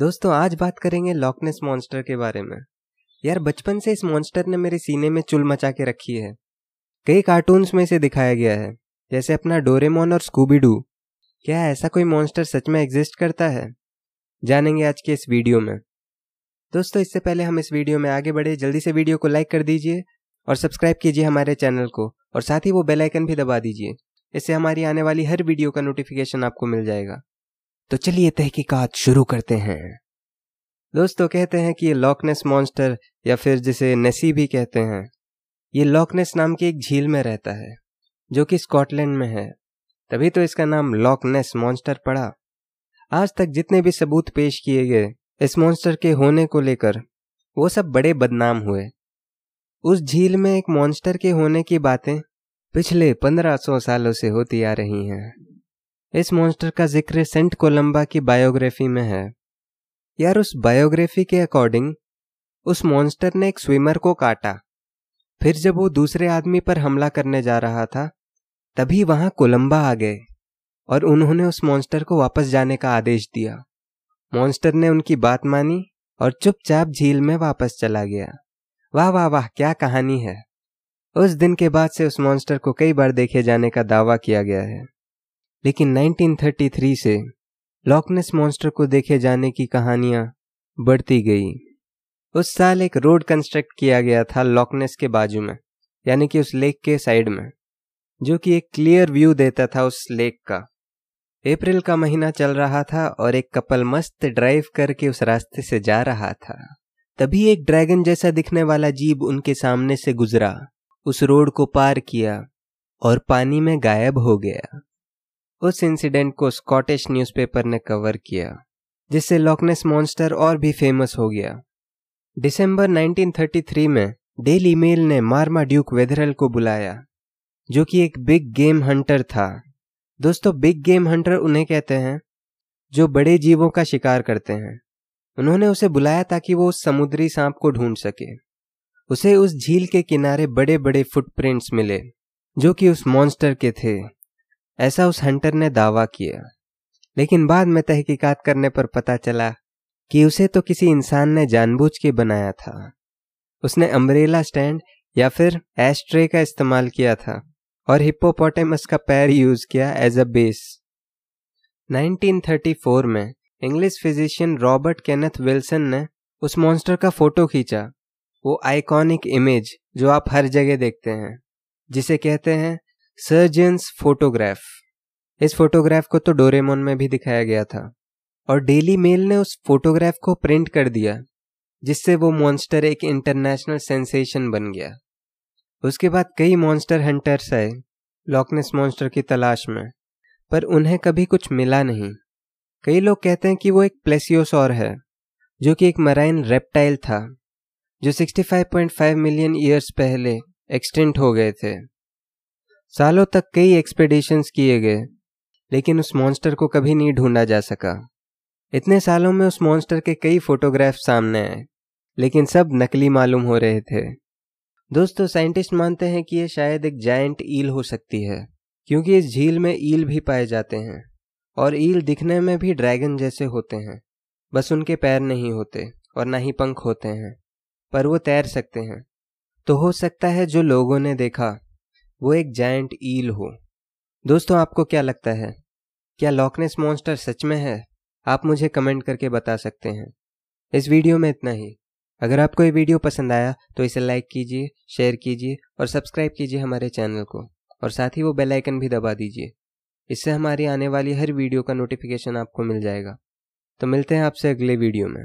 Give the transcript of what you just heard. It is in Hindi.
दोस्तों, आज बात करेंगे लॉकनेस मॉन्स्टर के बारे में। यार, बचपन से इस मॉन्स्टर ने मेरे सीने में चुल मचा के रखी है। कई कार्टून्स में इसे दिखाया गया है, जैसे अपना डोरेमोन और स्कूबीडू। क्या ऐसा कोई मॉन्स्टर सच में एग्जिस्ट करता है? जानेंगे आज के इस वीडियो में। दोस्तों, इससे पहले हम इस वीडियो में आगे बढ़े। जल्दी से वीडियो को लाइक कर दीजिए और सब्सक्राइब कीजिए हमारे चैनल को और साथ ही वो बेल आइकन भी दबा दीजिए। इससे हमारी आने वाली हर वीडियो का नोटिफिकेशन आपको मिल जाएगा। तो चलिए तहकीकात शुरू करते हैं। दोस्तों, कहते हैं कि ये लॉकनेस मॉन्स्टर, या फिर जिसे नेसी भी कहते हैं, ये लॉकनेस नाम की एक झील में रहता है, जो कि स्कॉटलैंड में है। तभी तो इसका नाम लॉकनेस मॉन्स्टर पड़ा। आज तक जितने भी सबूत पेश किए गए, इस मॉन्स्टर के होने को लेकर, वो सब बड़े बदनाम हुए। उस झील में एक मॉन्स्टर के होने की बातें पिछले पंद्रह सौ सालों से होती आ रही हैं। इस मॉन्स्टर का ज़िक्र सेंट कोलंबा की बायोग्राफी में है। यार उस बायोग्राफी के अकॉर्डिंग उस मॉन्स्टर ने एक स्विमर को काटा। फिर जब वो दूसरे आदमी पर हमला करने जा रहा था, तभी वहाँ कोलंबा आ गए और उन्होंने उस मॉन्स्टर को वापस जाने का आदेश दिया। मॉन्स्टर ने उनकी बात मानी और चुपचाप झील में वापस चला गया। वाह वाह वाह, क्या कहानी है। उस दिन के बाद से उस मॉन्स्टर को कई बार देखे जाने का दावा किया गया है। लेकिन 1933 से लॉकनेस मॉन्स्टर को देखे जाने की कहानियाँ बढ़ती गई। उस साल एक रोड कंस्ट्रक्ट किया गया था लॉकनेस के बाजू में, यानी कि उस लेक के साइड में, जो कि एक क्लियर व्यू देता था उस लेक का। अप्रैल का महीना चल रहा था और एक कपल मस्त ड्राइव करके उस रास्ते से जा रहा था। तभी एक ड्रैगन जैसा दिखने वाला जीव उनके सामने से गुजरा, उस रोड को पार किया और पानी में गायब हो गया। उस इंसिडेंट को स्कॉटिश न्यूज़पेपर ने कवर किया, जिससे लॉकनेस मॉन्स्टर और भी फ़ेमस हो गया। दिसंबर 1933 में डेली मेल ने मार्मा ड्यूक वेदरल को बुलाया, जो कि एक बिग गेम हंटर था। दोस्तों बिग गेम हंटर उन्हें कहते हैं, जो बड़े जीवों का शिकार करते हैं। उन्होंने उसे बुलाया ताकि वो उस समुद्री सांप को ढूंढ सके। उसे उस झील के किनारे बड़े बड़े फुटप्रिंट्स मिले, जो कि उस मॉन्स्टर के थे। ऐसा उस हंटर ने दावा किया। लेकिन बाद में तहकीकात करने पर पता चला कि उसे तो किसी इंसान ने जानबूझ के बनाया था। उसने अम्ब्रेला स्टैंड या फिर एस्ट्रे का इस्तेमाल किया था और हिप्पोपोटेमस का पैर यूज़ किया एज अ बेस। 1934 में English physician Robert Kenneth Wilson ने उस मॉन्स्टर का फ़ोटो खींचा। वो आइकॉनिक इमेज जो आप हर जगह देखते हैं, जिसे कहते हैं सर्जन्स फोटोग्राफ इस फोटोग्राफ को तो डोरेमोन में भी दिखाया गया था। और डेली मेल ने उस फोटोग्राफ को प्रिंट कर दिया, जिससे वो मॉन्स्टर एक इंटरनेशनल सेंसेशन बन गया। उसके बाद कई मॉन्स्टर हंटर्स आए लॉकनेस मॉन्स्टर की तलाश में, पर उन्हें कभी कुछ मिला नहीं। कई लोग कहते हैं कि वो एक प्लेसियोसॉर है, जो कि एक मराइन रेप्टाइल था, जो 65.5 मिलियन ईयर्स पहले एक्सटेंट हो गए थे। सालों तक कई एक्सपेडिशंस किए गए, लेकिन उस मॉन्स्टर को कभी नहीं ढूंढा जा सका। इतने सालों में उस मॉन्स्टर के कई फोटोग्राफ सामने आए, लेकिन सब नकली मालूम हो रहे थे। दोस्तों साइंटिस्ट मानते हैं कि यह शायद एक जायंट ईल हो सकती है, क्योंकि इस झील में ईल भी पाए जाते हैं, और ईल दिखने में भी ड्रैगन जैसे होते हैं। बस उनके पैर नहीं होते, और ना ही पंख होते हैं, पर वो तैर सकते हैं। तो हो सकता है जो लोगों ने देखा वो एक जायंट ईल हो। दोस्तों, आपको क्या लगता है? क्या लॉकनेस मॉन्स्टर सच में है? आप मुझे कमेंट करके बता सकते हैं। इस वीडियो में इतना ही। अगर आपको ये वीडियो पसंद आया तो इसे लाइक कीजिए शेयर कीजिए और सब्सक्राइब कीजिए हमारे चैनल को। और साथ ही वो बेल आइकन भी दबा दीजिए। इससे हमारी आने वाली हर वीडियो का नोटिफिकेशन आपको मिल जाएगा। तो मिलते हैं आपसे अगले वीडियो में।